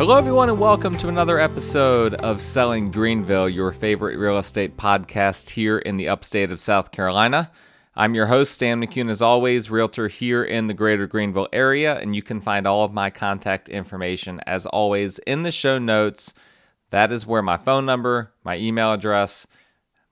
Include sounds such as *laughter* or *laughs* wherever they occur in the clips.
Hello, everyone, and welcome to another episode of Selling Greenville, your favorite real estate podcast here in the upstate of South Carolina. I'm your host, Stan McCune, as always, realtor here in the greater Greenville area, and you can find all of my contact information, as always, in the show notes. That is where my phone number, my email address,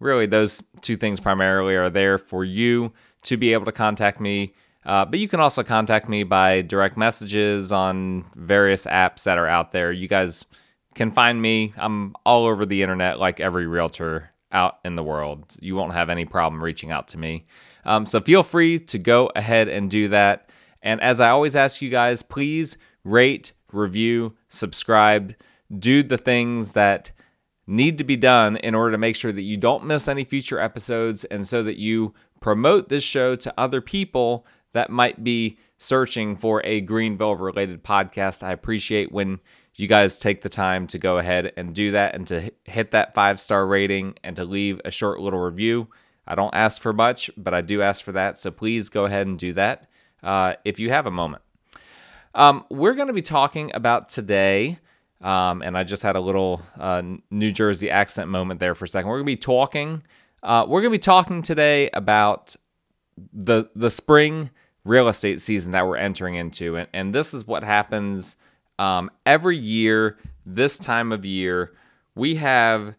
really those two things primarily are there for you to be able to contact me. Uh, but you can also contact me by direct messages on various apps that are out there. You guys can find me. I'm all over the internet like every realtor out in the world. You won't have any problem reaching out to me. Um, so feel free to go ahead and do that. And as I always ask you guys, please rate, review, subscribe, do the things that need to be done in order to make sure that you don't miss any future episodes and so that you promote this show to other people that might be searching for a Greenville related podcast. I appreciate when you guys take the time to go ahead and do that and to hit that five star rating and to leave a short little review. I don't ask for much, but I do ask for that. So please go ahead and do that uh, if you have a moment. Um, we're going to be talking about today um, and I just had a little uh, New Jersey accent moment there for a second. We're gonna be talking. Uh, we're gonna be talking today about the the spring real estate season that we're entering into, and, and this is what happens um, every year. This time of year, we have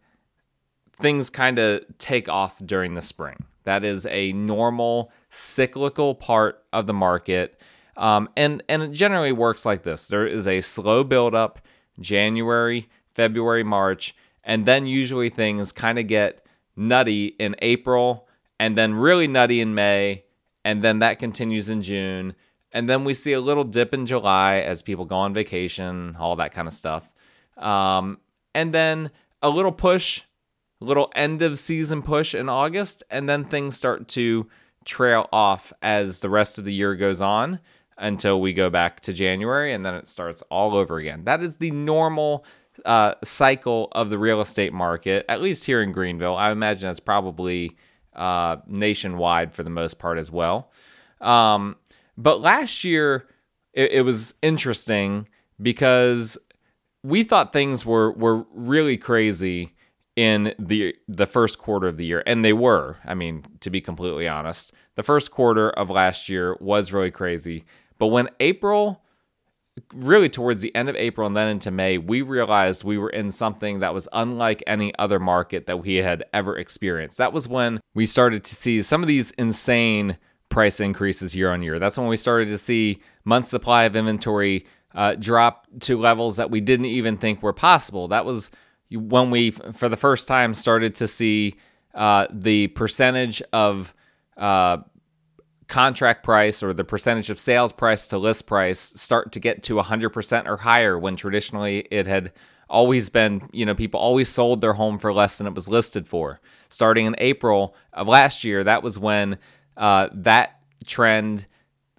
things kind of take off during the spring. That is a normal cyclical part of the market. Um, and and it generally works like this. There is a slow buildup January, February, March, and then usually things kind of get nutty in April and then really nutty in May, and then that continues in June. And then we see a little dip in July as people go on vacation, all that kind of stuff. Um, and then a little push, a little end of season push in August, and then things start to trail off as the rest of the year goes on until we go back to January and then it starts all over again. That is the normal uh, cycle of the real estate market, at least here in Greenville. I imagine that's probably uh, nationwide for the most part as well. Um, but last year, it, it was interesting because we thought things were were really crazy in the the first quarter of the year and they were i mean to be completely honest the first quarter of last year was really crazy but when April, really towards the end of April and then into May, we realized we were in something that was unlike any other market that we had ever experienced. That was when we started to see some of these insane price increases year on year. That's when we started to see months supply of inventory uh, drop to levels that we didn't even think were possible. That was when we, for the first time, started to see uh, the percentage of uh, contract price or the percentage of sales price to list price start to get to 100% or higher when traditionally it had always been, you know, people always sold their home for less than it was listed for. Starting in April of last year, that was when uh, that trend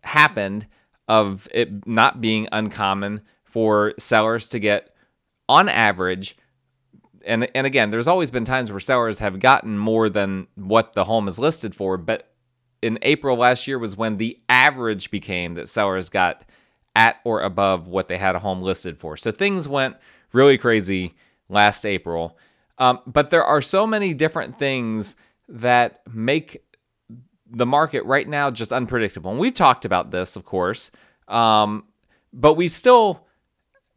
happened of it not being uncommon for sellers to get, on average, and and again, there's always been times where sellers have gotten more than what the home is listed for, but in April last year was when the average became that sellers got at or above what they had a home listed for. So things went really crazy last April. Um, but there are so many different things that make the market right now just unpredictable. And we've talked about this, of course, um, but we still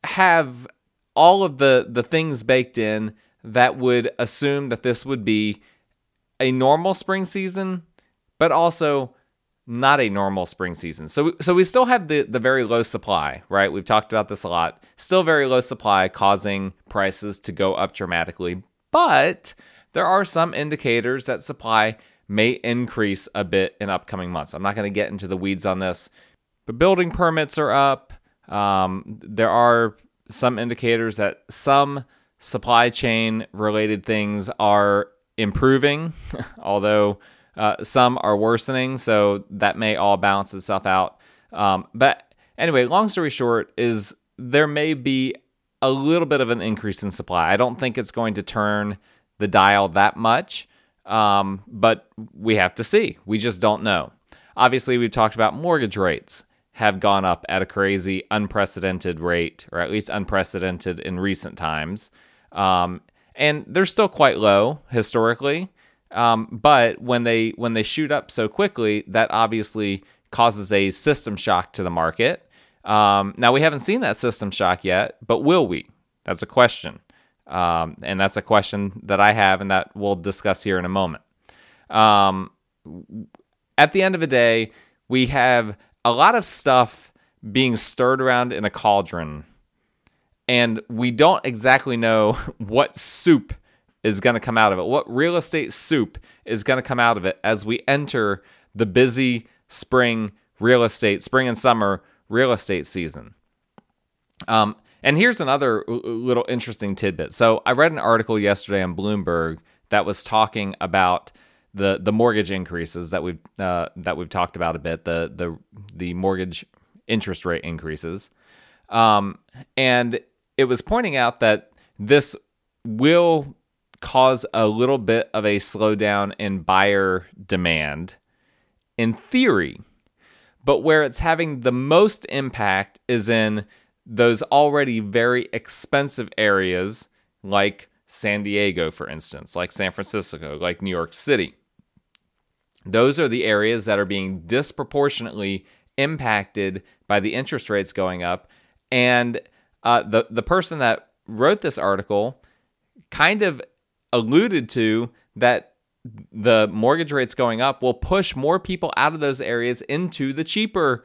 have all of the the things baked in that would assume that this would be a normal spring season but also not a normal spring season. So so we still have the the very low supply, right? We've talked about this a lot. Still very low supply causing prices to go up dramatically. But there are some indicators that supply may increase a bit in upcoming months. I'm not going to get into the weeds on this, but building permits are up. Um, there are some indicators that some supply chain related things are improving, *laughs* although uh, some are worsening, so that may all balance itself out. Um, but anyway, long story short is there may be a little bit of an increase in supply. I don't think it's going to turn the dial that much, um, but we have to see. We just don't know. Obviously, we've talked about mortgage rates. have gone up at a crazy, unprecedented rate, or at least unprecedented in recent times. Um, and they're still quite low historically. Um, but when they when they shoot up so quickly, that obviously causes a system shock to the market. Um, now we haven't seen that system shock yet, but will we? That's a question, um, and that's a question that I have, and that we'll discuss here in a moment. Um, at the end of the day, we have a lot of stuff being stirred around in a cauldron, and we don't exactly know *laughs* what soup is going to come out of it, what real estate soup is going to come out of it as we enter the busy spring real estate, spring and summer real estate season. Um, and here's another little interesting tidbit. So I read an article yesterday on Bloomberg that was talking about the the mortgage increases that we've uh, that we've talked about a bit the the the mortgage interest rate increases, um, and it was pointing out that this will cause a little bit of a slowdown in buyer demand in theory, but where it's having the most impact is in those already very expensive areas like San Diego, for instance, like San Francisco, like New York City. Those are the areas that are being disproportionately impacted by the interest rates going up. And uh, the the person that wrote this article kind of alluded to that the mortgage rates going up will push more people out of those areas into the cheaper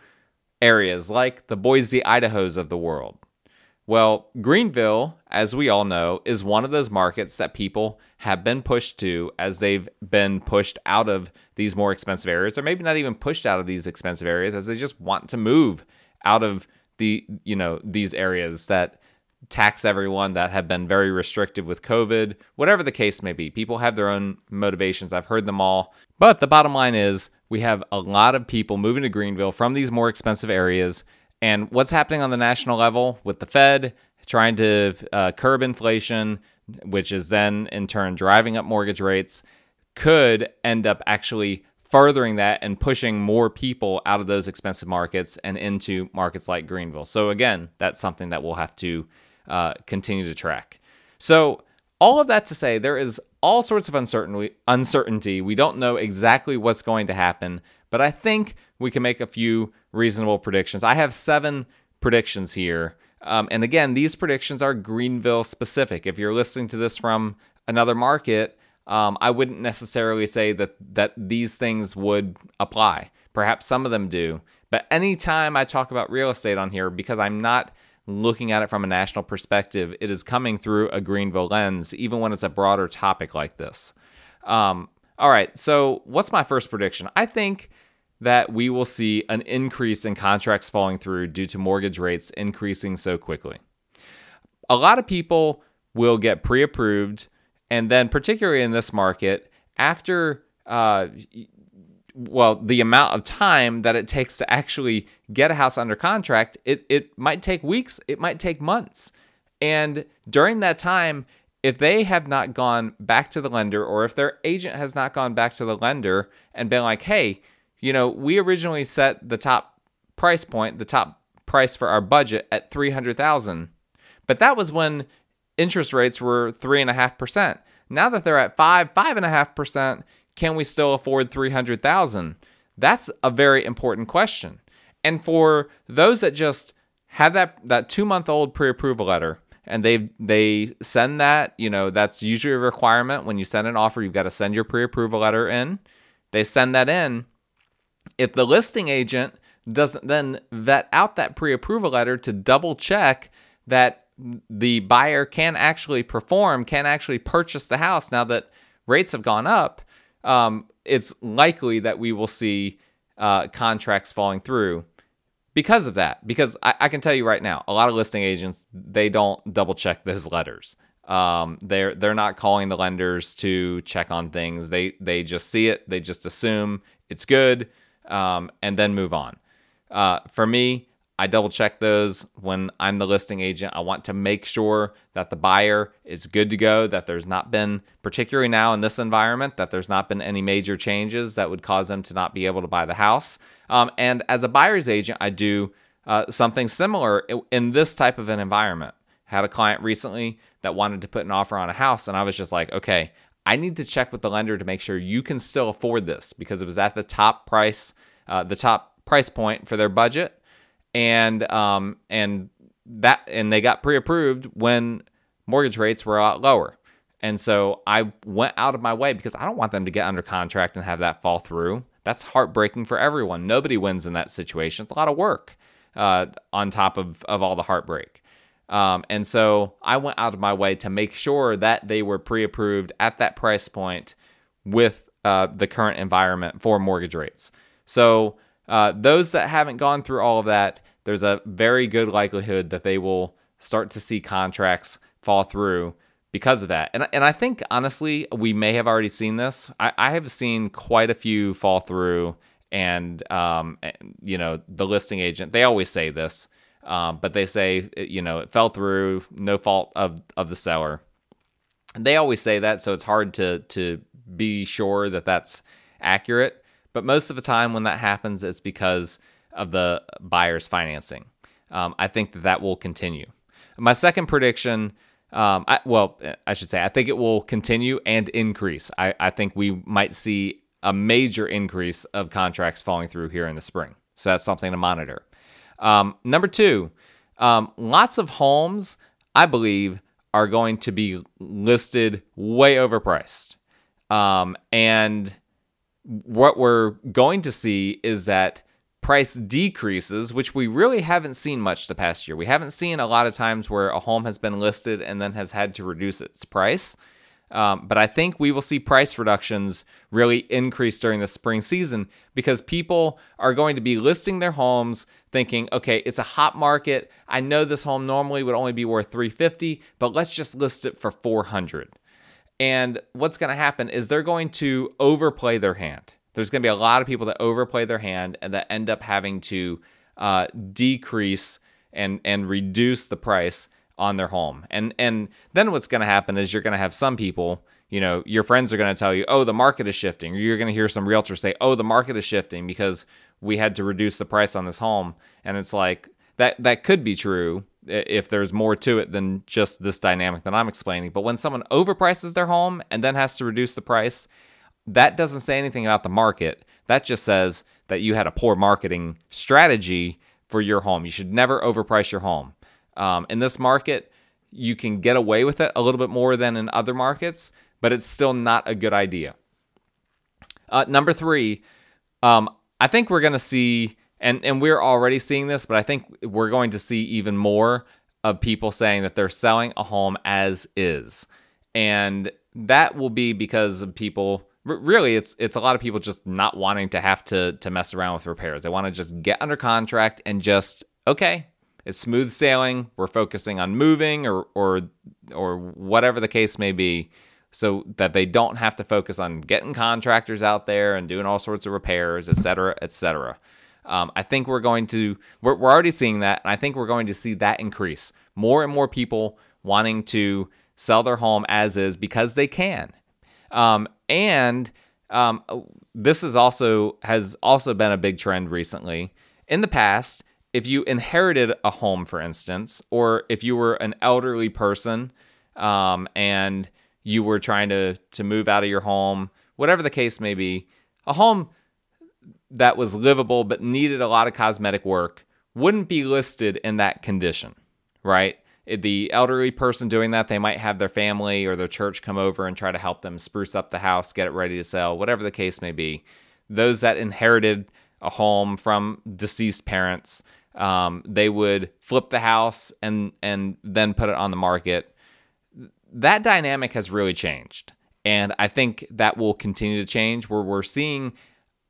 areas like the Boise, Idaho's of the world. Well, Greenville, as we all know, is one of those markets that people have been pushed to as they've been pushed out of these more expensive areas, or maybe not even pushed out of these expensive areas as they just want to move out of the, you know, these areas that tax everyone that have been very restrictive with COVID, whatever the case may be. People have their own motivations. I've heard them all. But the bottom line is we have a lot of people moving to Greenville from these more expensive areas and what's happening on the national level with the Fed trying to uh, curb inflation, which is then in turn driving up mortgage rates, could end up actually furthering that and pushing more people out of those expensive markets and into markets like Greenville. So, again, that's something that we'll have to uh, continue to track. So, all of that to say, there is all sorts of uncertainty. Uncertainty. We don't know exactly what's going to happen, but I think we can make a few reasonable predictions. I have seven predictions here. Um, and again, these predictions are Greenville specific. If you're listening to this from another market, um, I wouldn't necessarily say that that these things would apply. Perhaps some of them do. But anytime I talk about real estate on here, because I'm not looking at it from a national perspective, it is coming through a Greenville lens, even when it's a broader topic like this. Um, all right, so what's my first prediction? I think that we will see an increase in contracts falling through due to mortgage rates increasing so quickly. A lot of people will get pre approved, and then, particularly in this market, after uh, well, the amount of time that it takes to actually get a house under contract, it, it might take weeks, it might take months. And during that time, if they have not gone back to the lender or if their agent has not gone back to the lender and been like, hey, you know, we originally set the top price point, the top price for our budget at 300,000. But that was when interest rates were three and a half percent. Now that they're at five, five and a half percent, can we still afford 300,000? That's a very important question. And for those that just have that that 2-month-old pre-approval letter and they they send that, you know, that's usually a requirement when you send an offer, you've got to send your pre-approval letter in. They send that in if the listing agent doesn't then vet out that pre approval letter to double check that the buyer can actually perform, can actually purchase the house now that rates have gone up, um, it's likely that we will see uh, contracts falling through because of that. Because I, I, can tell you right now, a lot of listing agents they don't double check those letters. Um, they're they're not calling the lenders to check on things. They they just see it. They just assume it's good um, and then move on. Uh, for me, I double check those when I'm the listing agent. I want to make sure that the buyer is good to go, that there's not been, particularly now in this environment, that there's not been any major changes that would cause them to not be able to buy the house. Um, and as a buyer's agent, I do uh, something similar in this type of an environment. Had a client recently that wanted to put an offer on a house, and I was just like, okay, I need to check with the lender to make sure you can still afford this because it was at the top price, uh, the top price point for their budget, and um, and that and they got pre-approved when mortgage rates were a lot lower. And so I went out of my way because I don't want them to get under contract and have that fall through. That's heartbreaking for everyone. Nobody wins in that situation. It's a lot of work uh, on top of, of all the heartbreak. Um, and so I went out of my way to make sure that they were pre approved at that price point with uh, the current environment for mortgage rates. So uh, those that haven't gone through all of that, there's a very good likelihood that they will start to see contracts fall through because of that. And, and I think honestly, we may have already seen this. I, I have seen quite a few fall through and um, you know the listing agent they always say this um, but they say you know it fell through no fault of of the seller they always say that so it's hard to to be sure that that's accurate but most of the time when that happens it's because of the buyer's financing um, i think that that will continue my second prediction um, I, well, I should say, I think it will continue and increase. I, I think we might see a major increase of contracts falling through here in the spring. So that's something to monitor. Um, number two, um, lots of homes, I believe, are going to be listed way overpriced. Um, and what we're going to see is that price decreases, which we really haven't seen much the past year. We haven't seen a lot of times where a home has been listed and then has had to reduce its price. Um, but I think we will see price reductions really increase during the spring season because people are going to be listing their homes thinking, okay, it's a hot market. I know this home normally would only be worth 350, but let's just list it for 400. And what's going to happen is they're going to overplay their hand. There's going to be a lot of people that overplay their hand and that end up having to uh, decrease and and reduce the price on their home. And and then what's going to happen is you're going to have some people, you know, your friends are going to tell you, "Oh, the market is shifting." Or you're going to hear some realtors say, "Oh, the market is shifting because we had to reduce the price on this home." And it's like that that could be true if there's more to it than just this dynamic that I'm explaining. But when someone overprices their home and then has to reduce the price, that doesn't say anything about the market. That just says that you had a poor marketing strategy for your home. You should never overprice your home. Um, in this market, you can get away with it a little bit more than in other markets, but it's still not a good idea. Uh, number three, um, I think we're going to see, and, and we're already seeing this, but I think we're going to see even more of people saying that they're selling a home as is. And that will be because of people really it's it's a lot of people just not wanting to have to to mess around with repairs. They want to just get under contract and just okay, it's smooth sailing. We're focusing on moving or or or whatever the case may be, so that they don't have to focus on getting contractors out there and doing all sorts of repairs, et cetera, et cetera. Um, I think we're going to we're, we're already seeing that, and I think we're going to see that increase. More and more people wanting to sell their home as is because they can, um, and um, this is also has also been a big trend recently. In the past, if you inherited a home, for instance, or if you were an elderly person um, and you were trying to to move out of your home, whatever the case may be, a home that was livable but needed a lot of cosmetic work wouldn't be listed in that condition, right? The elderly person doing that, they might have their family or their church come over and try to help them spruce up the house, get it ready to sell, whatever the case may be. Those that inherited a home from deceased parents um, they would flip the house and and then put it on the market. That dynamic has really changed, and I think that will continue to change. Where we're seeing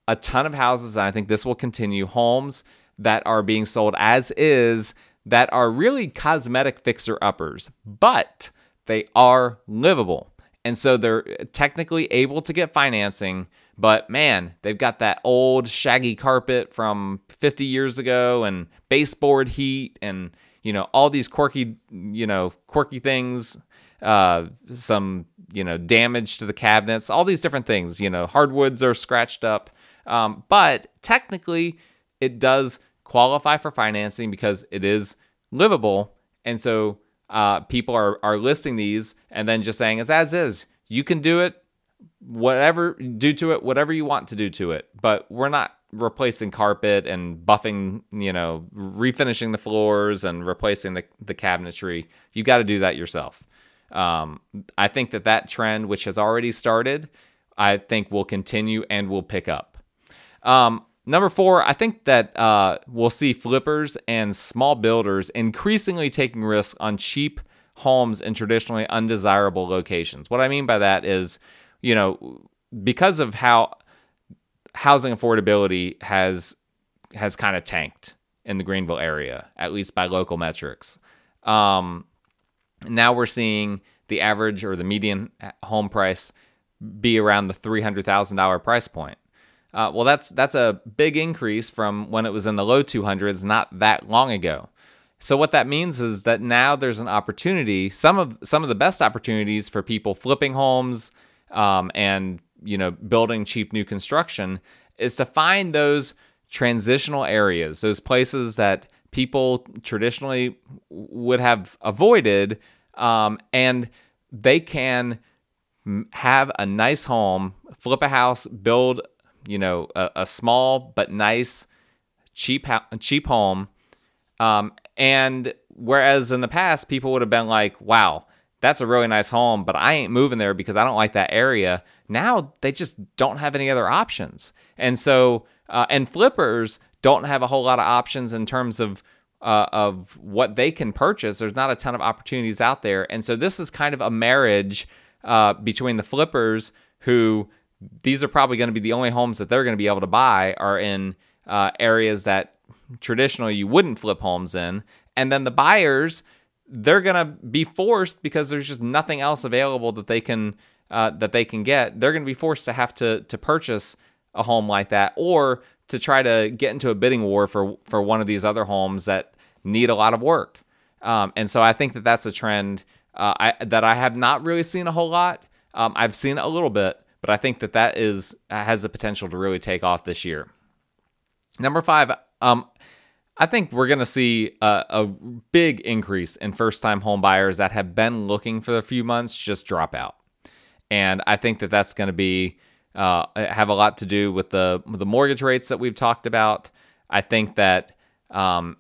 a ton of houses, and I think this will continue. Homes that are being sold as is that are really cosmetic fixer uppers, but they are livable. And so they're technically able to get financing, But man, they've got that old shaggy carpet from 50 years ago and baseboard heat and you know all these quirky you know quirky things uh some you know damage to the cabinets all these different things you know hardwoods are scratched up um, but technically it does qualify for financing because it is livable. And so uh, people are are listing these and then just saying as as is. You can do it. Whatever do to it whatever you want to do to it. But we're not replacing carpet and buffing you know refinishing the floors and replacing the, the cabinetry. You got to do that yourself. Um, i think that that trend which has already started i think will continue and will pick up um, number four i think that uh, we'll see flippers and small builders increasingly taking risks on cheap homes in traditionally undesirable locations what i mean by that is you know, because of how housing affordability has has kind of tanked in the Greenville area, at least by local metrics. Um, now we're seeing the average or the median home price be around the three hundred thousand dollar price point. Uh, well, that's that's a big increase from when it was in the low two hundreds not that long ago. So what that means is that now there's an opportunity. Some of some of the best opportunities for people flipping homes, um, and you know building cheap new construction is to find those transitional areas, those places that people traditionally would have avoided, um, and they can have a nice home, flip a house, build you know a, a small but nice cheap cheap home, um, and whereas in the past people would have been like, wow that's a really nice home, but I ain't moving there because I don't like that area. Now they just don't have any other options. And so, uh, and flippers don't have a whole lot of options in terms of uh, of what they can purchase. There's not a ton of opportunities out there, and so this is kind of a marriage uh, between the flippers who these are probably going to be the only homes that they're going to be able to buy are in uh, areas that traditionally you wouldn't flip homes in, and then the buyers they're gonna be forced because there's just nothing else available that they can uh, that they can get. They're gonna be forced to have to to purchase a home like that or to try to get into a bidding war for for one of these other homes that need a lot of work. Um, and so I think that that's a trend uh, I, that I have not really seen a whole lot. Um, I've seen a little bit, but I think that that is has the potential to really take off this year. Number five, um, I think we're going to see a, a, big increase in first time home buyers that have been looking for a few months just drop out. And I think that that's going to be uh, have a lot to do with the the mortgage rates that we've talked about. I think that um,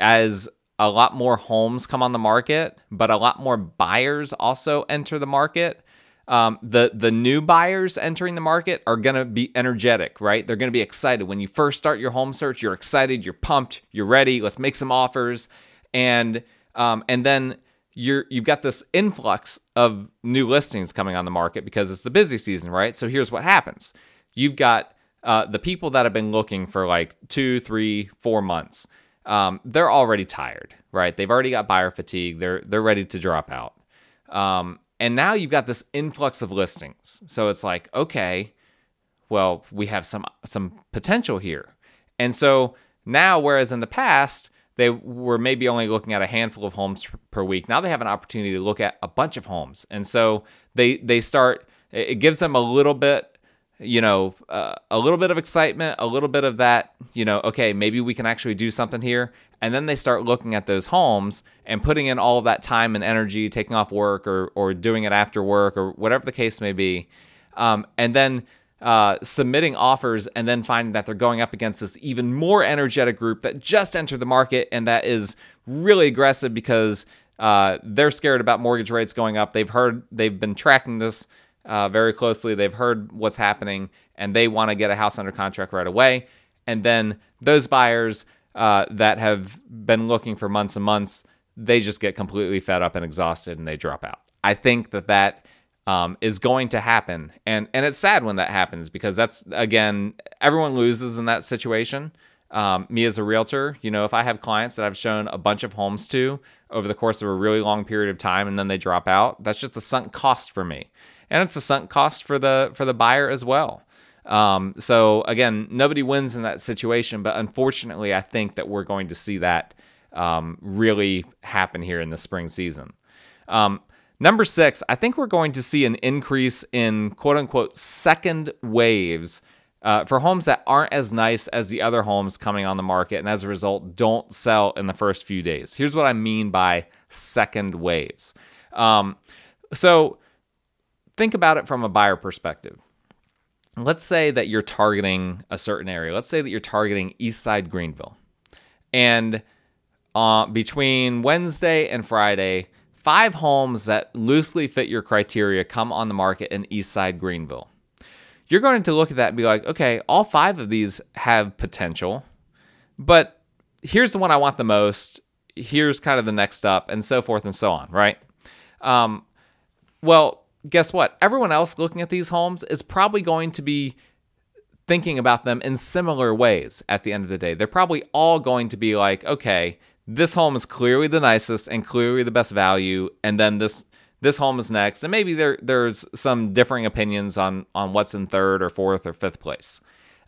as a lot more homes come on the market, but a lot more buyers also enter the market, um, the the new buyers entering the market are going to be energetic, right? They're going to be excited when you first start your home search. You're excited, you're pumped, you're ready. Let's make some offers, and um, and then you're you've got this influx of new listings coming on the market because it's the busy season, right? So here's what happens: you've got uh, the people that have been looking for like two, three, four months. Um, they're already tired, right? They've already got buyer fatigue. They're they're ready to drop out. Um, and now you've got this influx of listings. So it's like, okay, well, we have some some potential here. And so now whereas in the past they were maybe only looking at a handful of homes per week, now they have an opportunity to look at a bunch of homes. And so they they start it gives them a little bit you know, uh, a little bit of excitement, a little bit of that, you know, okay, maybe we can actually do something here. And then they start looking at those homes and putting in all of that time and energy, taking off work or, or doing it after work or whatever the case may be. Um, and then uh, submitting offers and then finding that they're going up against this even more energetic group that just entered the market and that is really aggressive because uh, they're scared about mortgage rates going up. They've heard, they've been tracking this uh, very closely. They've heard what's happening and they want to get a house under contract right away. And then those buyers uh, that have been looking for months and months, they just get completely fed up and exhausted and they drop out. I think that that um, is going to happen, and and it's sad when that happens because that's again everyone loses in that situation. Um, me as a realtor, you know, if I have clients that I've shown a bunch of homes to over the course of a really long period of time and then they drop out, that's just a sunk cost for me and it's a sunk cost for the for the buyer as well. Um, so again, nobody wins in that situation, but unfortunately, I think that we're going to see that um, really happen here in the spring season. Um, number six, I think we're going to see an increase in quote unquote second waves uh, for homes that aren't as nice as the other homes coming on the market, and as a result, don't sell in the first few days. Here's what I mean by second waves. Um, so think about it from a buyer perspective. Let's say that you're targeting a certain area. Let's say that you're targeting East Side Greenville. And uh, between Wednesday and Friday, five homes that loosely fit your criteria come on the market in East Side Greenville. You're going to look at that and be like, okay, all five of these have potential, but here's the one I want the most. Here's kind of the next up, and so forth and so on, right? Um, well, guess what? Everyone else looking at these homes is probably going to be thinking about them in similar ways at the end of the day. They're probably all going to be like, okay, this home is clearly the nicest and clearly the best value, and then this this home is next, and maybe there there's some differing opinions on on what's in third or fourth or fifth place.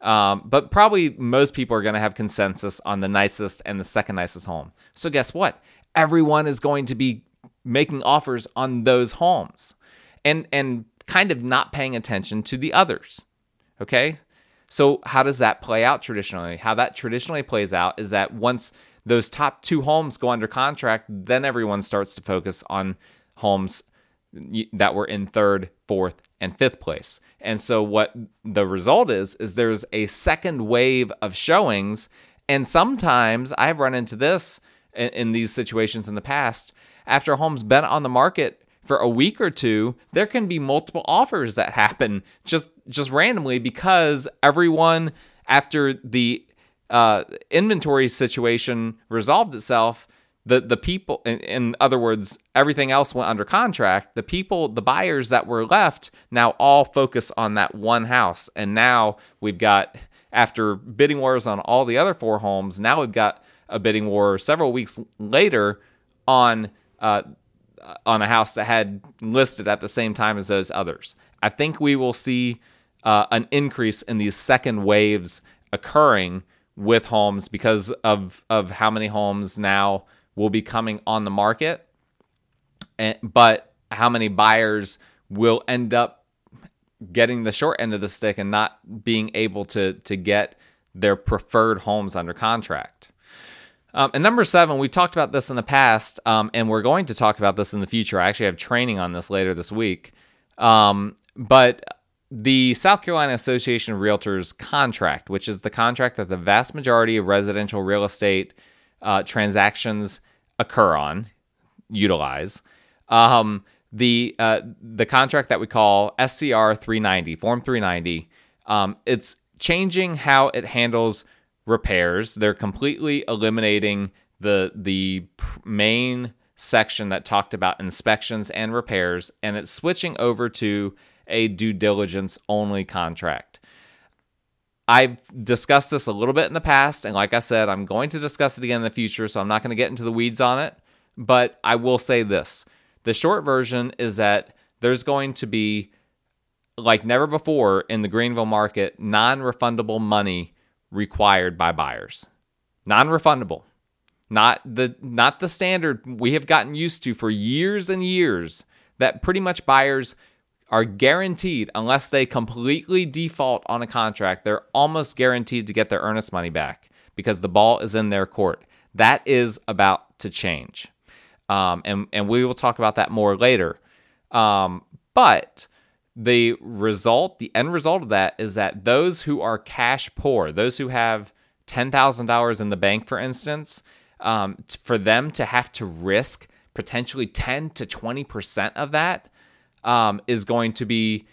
Um, but probably most people are going to have consensus on the nicest and the second nicest home. So guess what? Everyone is going to be making offers on those homes, and and kind of not paying attention to the others. Okay, so how does that play out traditionally? How that traditionally plays out is that once those top two homes go under contract, then everyone starts to focus on homes that were in third, fourth, and fifth place. And so what the result is is there's a second wave of showings, and sometimes I've run into this in, in these situations in the past. After a home's been on the market for a week or two, there can be multiple offers that happen just just randomly because everyone after the uh, inventory situation resolved itself, the the people, in, in, other words, everything else went under contract. The people, the buyers that were left, now all focus on that one house, and now we've got after bidding wars on all the other four homes. Now we've got a bidding war several weeks later on uh, on a house that had listed at the same time as those others. I think we will see uh, an increase in these second waves occurring with homes because of of how many homes now will be coming on the market, and, but how many buyers will end up getting the short end of the stick and not being able to to get their preferred homes under contract. Um, and number seven, we've talked about this in the past, um, and we're going to talk about this in the future. I actually have training on this later this week. Um, but the South Carolina Association of Realtors contract, which is the contract that the vast majority of residential real estate uh, transactions occur on, utilize. Um, the uh, the contract that we call SCR 390, Form 390, um, it's changing how it handles repairs. They're completely eliminating the the main section that talked about inspections and repairs, and it's switching over to a due diligence only contract. I've discussed this a little bit in the past, and like I said, I'm going to discuss it again in the future, so I'm not going to get into the weeds on it. But I will say this the short version is that there's going to be, like never before in the Greenville market, non refundable money required by buyers. Non refundable. Not the not the standard we have gotten used to for years and years that pretty much buyers are guaranteed, unless they completely default on a contract, they're almost guaranteed to get their earnest money back because the ball is in their court. That is about to change. Um, and, and we will talk about that more later. Um, but the result, the end result of that is that those who are cash poor, those who have $10,000 in the bank, for instance, um, for them to have to risk potentially 10 to 20% of that um, is going to be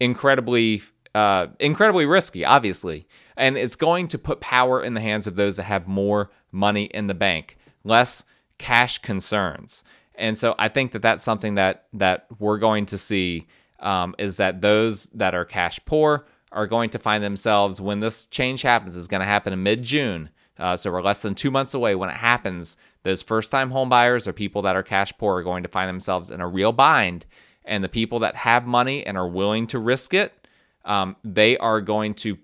incredibly uh, incredibly risky, obviously, and it's going to put power in the hands of those that have more money in the bank, less cash concerns. And so I think that that's something that that we're going to see um, is that those that are cash poor are going to find themselves when this change happens is going to happen in mid June. Uh, so we're less than two months away when it happens. Those first time home buyers or people that are cash poor are going to find themselves in a real bind and the people that have money and are willing to risk it um, they are going to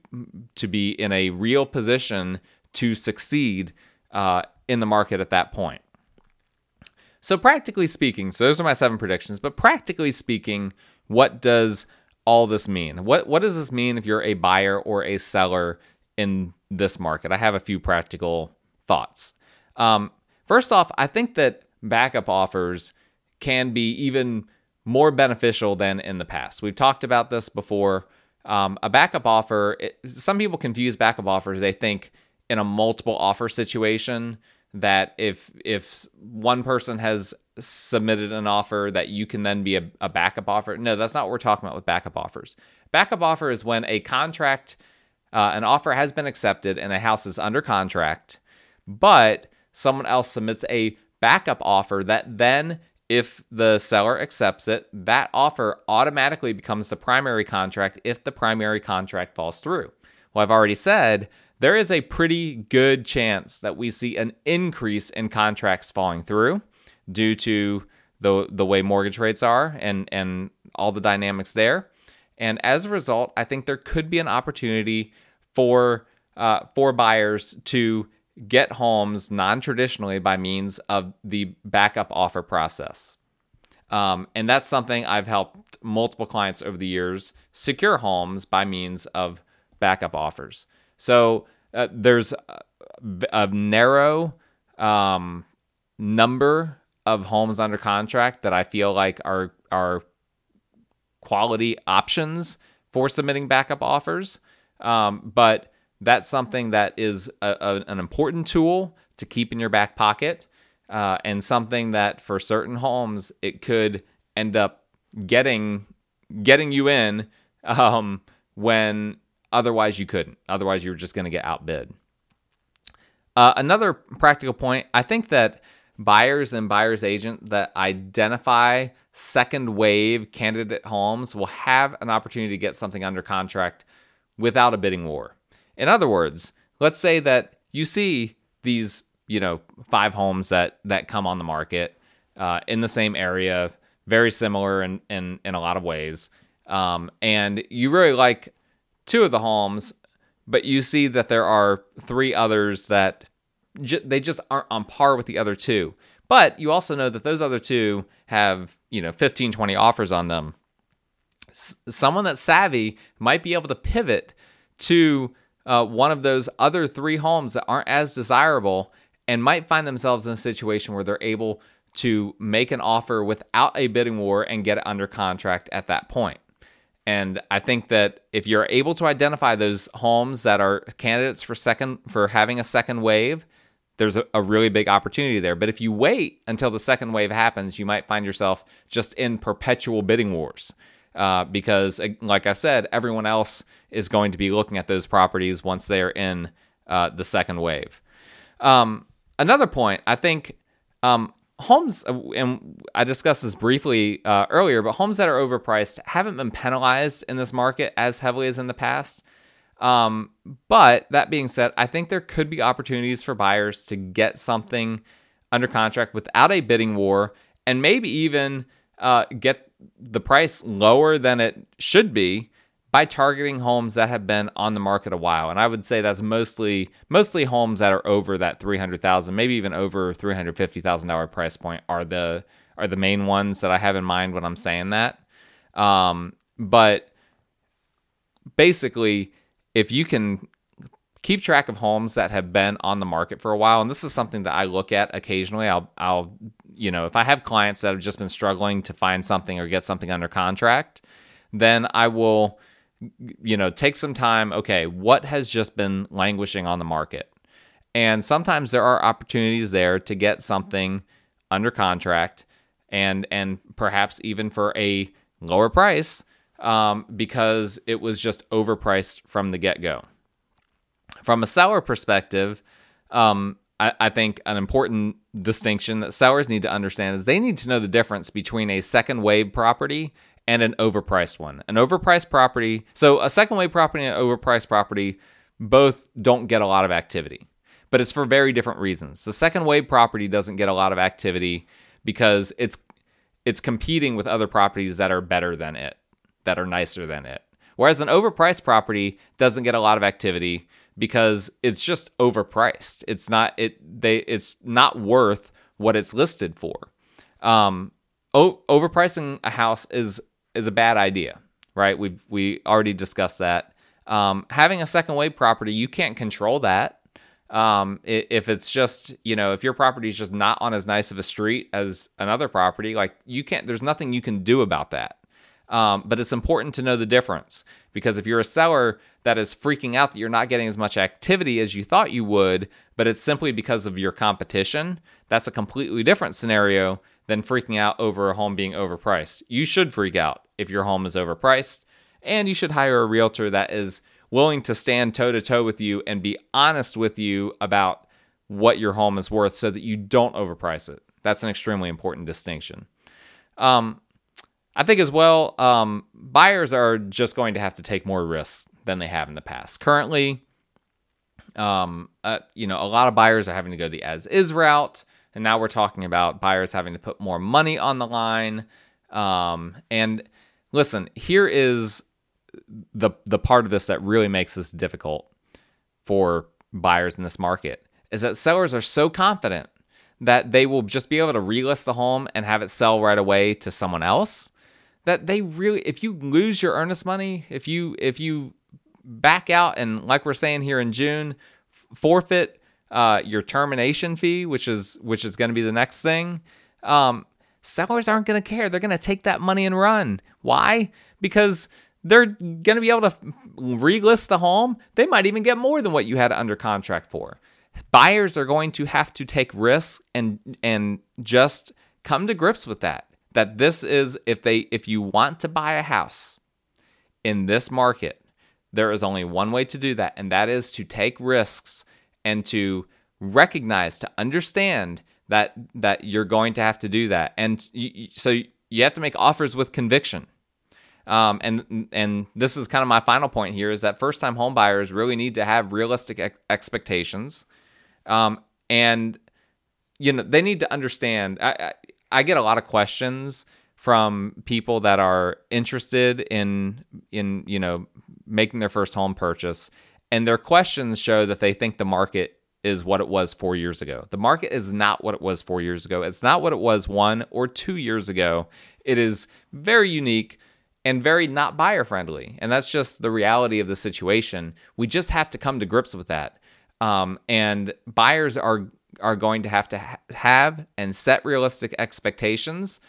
to be in a real position to succeed uh, in the market at that point. So practically speaking, so those are my seven predictions. But practically speaking, what does all this mean? What what does this mean if you're a buyer or a seller in this market? I have a few practical thoughts. Um, first off, I think that backup offers can be even more beneficial than in the past. We've talked about this before. Um, a backup offer, it, some people confuse backup offers. They think in a multiple offer situation that if if one person has submitted an offer that you can then be a, a backup offer. No, that's not what we're talking about with backup offers. Backup offer is when a contract, uh, an offer has been accepted and a house is under contract, but someone else submits a backup offer that then if the seller accepts it, that offer automatically becomes the primary contract if the primary contract falls through. Well, I've already said there is a pretty good chance that we see an increase in contracts falling through due to the the way mortgage rates are and and all the dynamics there. And as a result, I think there could be an opportunity for uh, for buyers to get homes non-traditionally by means of the backup offer process. Um, and that's something I've helped multiple clients over the years secure homes by means of backup offers. So uh, there's a, a narrow um, number of homes under contract that I feel like are are quality options for submitting backup offers. Um, but that's something that is a, a, an important tool to keep in your back pocket, uh, and something that for certain homes it could end up getting getting you in um, when Otherwise, you couldn't. Otherwise, you were just going to get outbid. Uh, another practical point I think that buyers and buyer's agent that identify second wave candidate homes will have an opportunity to get something under contract without a bidding war. In other words, let's say that you see these, you know, five homes that that come on the market uh, in the same area, very similar in in, in a lot of ways, um, and you really like two of the homes, but you see that there are three others that they just aren't on par with the other two. But you also know that those other two have, you know, 15, 20 offers on them. S- someone that's savvy might be able to pivot to uh, one of those other three homes that aren't as desirable and might find themselves in a situation where they're able to make an offer without a bidding war and get it under contract at that point. And I think that if you're able to identify those homes that are candidates for second for having a second wave, there's a, a, really big opportunity there. But if you wait until the second wave happens, you might find yourself just in perpetual bidding wars. Uh, because, like I said, everyone else is going to be looking at those properties once they're in uh, the second wave. Um, another point, I think um, homes, uh, and I discussed this briefly uh, earlier, but homes that are overpriced haven't been penalized in this market as heavily as in the past. Um, but that being said, I think there could be opportunities for buyers to get something under contract without a bidding war and maybe even uh, get the price lower than it should be by targeting homes that have been on the market a while. And I would say that's mostly mostly homes that are over that 300,000, maybe even over $350,000 price point are the are the main ones that I have in mind when I'm saying that. Um, but basically, if you can keep track of homes that have been on the market for a while, and this is something that I look at occasionally, I'll I'll you know, if I have clients that have just been struggling to find something or get something under contract, then I will you know, take some time. Okay, what has just been languishing on the market? And sometimes there are opportunities there to get something under contract and and perhaps even for a lower price um, because it was just overpriced from the get go. From a seller perspective, um, I, I think an important distinction that sellers need to understand is they need to know the difference between a second wave property and an overpriced one. An overpriced property, so a second wave property and an overpriced property both don't get a lot of activity, but it's for very different reasons. The second wave property doesn't get a lot of activity because it's it's competing with other properties that are better than it, that are nicer than it. Whereas an overpriced property doesn't get a lot of activity because it's just overpriced. It's not it they it's not worth what it's listed for. Um, o- overpricing a house is is a bad idea, right? We we already discussed that. Um, having a second wave property, you can't control that. Um, if it's just you know if your property is just not on as nice of a street as another property, like you can't. There's nothing you can do about that. Um, but it's important to know the difference because if you're a seller that is freaking out that you're not getting as much activity as you thought you would, but it's simply because of your competition, that's a completely different scenario than freaking out over a home being overpriced. You should freak out if your home is overpriced, and you should hire a realtor that is willing to stand toe to toe with you and be honest with you about what your home is worth so that you don't overprice it. That's an extremely important distinction. Um, I think as well, um, buyers are just going to have to take more risks than they have in the past. Currently, um, uh, you know, a lot of buyers are having to go the as is route, and now we're talking about buyers having to put more money on the line. Um, and listen, here is the the part of this that really makes this difficult for buyers in this market is that sellers are so confident that they will just be able to relist the home and have it sell right away to someone else that they really if you lose your earnest money, if you if you back out and like we're saying here in June, forfeit uh, your termination fee, which is which is going to be the next thing. Um, sellers aren't going to care. They're going to take that money and run. Why? Because they're going to be able to relist the home. They might even get more than what you had under contract for. Buyers are going to have to take risks and and just come to grips with that that this is if they if you want to buy a house in this market, there is only one way to do that, and that is to take risks and to recognize to understand that that you're going to have to do that, and you, so you have to make offers with conviction. Um, and and this is kind of my final point here is that first time home buyers really need to have realistic ex- expectations, um, and you know they need to understand. I, I, I get a lot of questions from people that are interested in in you know making their first home purchase and their questions show that they think the market is what it was 4 years ago. The market is not what it was 4 years ago. It's not what it was 1 or 2 years ago. It is very unique and very not buyer friendly. And that's just the reality of the situation. We just have to come to grips with that. Um, and buyers are are going to have to ha- have and set realistic expectations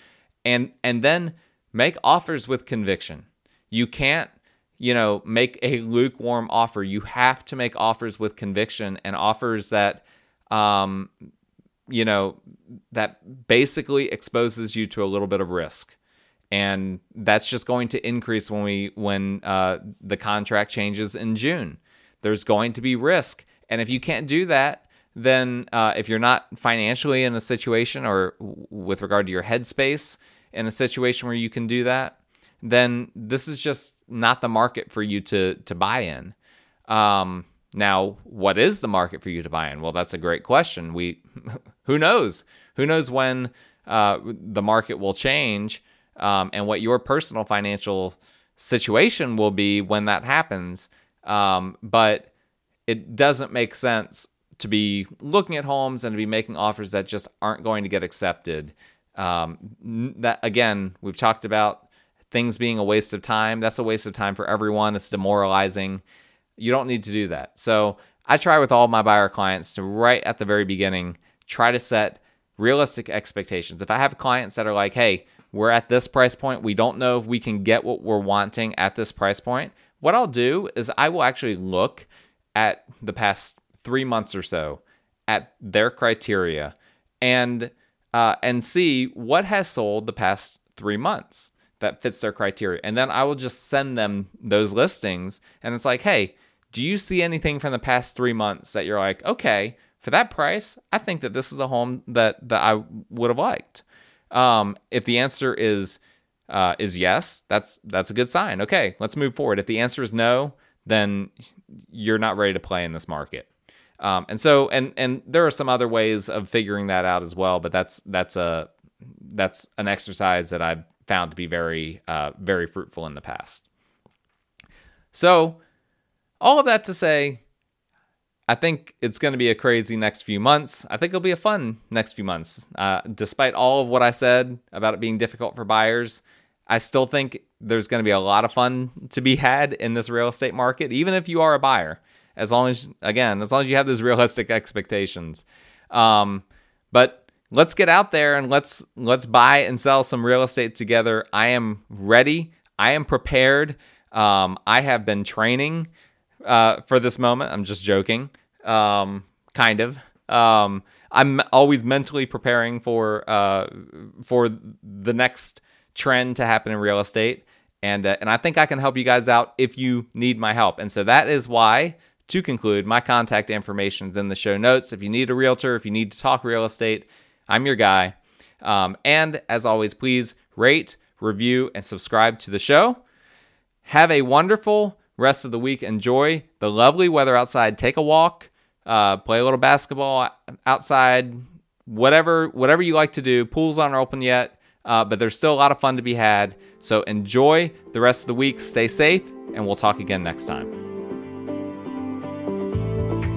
and and then make offers with conviction. You can't, you know, make a lukewarm offer. You have to make offers with conviction and offers that um you know that basically exposes you to a little bit of risk and that's just going to increase when we when uh, the contract changes in June. There's going to be risk, and if you can't do that, then uh, if you're not financially in a situation or with regard to your headspace in a situation where you can do that, then this is just not the market for you to to buy in. Um, now, what is the market for you to buy in? Well, that's a great question. We *laughs* who knows? Who knows when uh, the market will change um, and what your personal financial situation will be when that happens. Um, but it doesn't make sense to be looking at homes and to be making offers that just aren't going to get accepted. Um, that again, we've talked about things being a waste of time. That's a waste of time for everyone. It's demoralizing. You don't need to do that. So I try with all my buyer clients to right at the very beginning try to set realistic expectations. If I have clients that are like, "Hey, we're at this price point. We don't know if we can get what we're wanting at this price point." What I'll do is I will actually look at the past three months or so at their criteria and uh, and see what has sold the past three months that fits their criteria. And then I will just send them those listings. And it's like, hey, do you see anything from the past three months that you're like, okay, for that price, I think that this is a home that that I would have liked. Um, if the answer is uh, is yes, that's that's a good sign. Okay, let's move forward. If the answer is no, then you're not ready to play in this market. Um, and so and and there are some other ways of figuring that out as well, but that's that's a that's an exercise that I've found to be very uh, very fruitful in the past. So, all of that to say, I think it's going to be a crazy next few months. I think it'll be a fun next few months. Uh, despite all of what I said about it being difficult for buyers, I still think there's going to be a lot of fun to be had in this real estate market, even if you are a buyer. As long as, again, as long as you have those realistic expectations. Um, but let's get out there and let's let's buy and sell some real estate together. I am ready. I am prepared. Um, I have been training uh, for this moment. I'm just joking, um, kind of. Um, I'm always mentally preparing for uh, for the next trend to happen in real estate, and uh, and I think I can help you guys out if you need my help. And so that is why. To conclude, my contact information is in the show notes. If you need a realtor, if you need to talk real estate, I'm your guy. Um, and as always, please rate, review, and subscribe to the show. Have a wonderful rest of the week. Enjoy the lovely weather outside. Take a walk, uh, play a little basketball outside, whatever whatever you like to do. Pools aren't open yet, uh, but there's still a lot of fun to be had. So enjoy the rest of the week. Stay safe, and we'll talk again next time. Bye.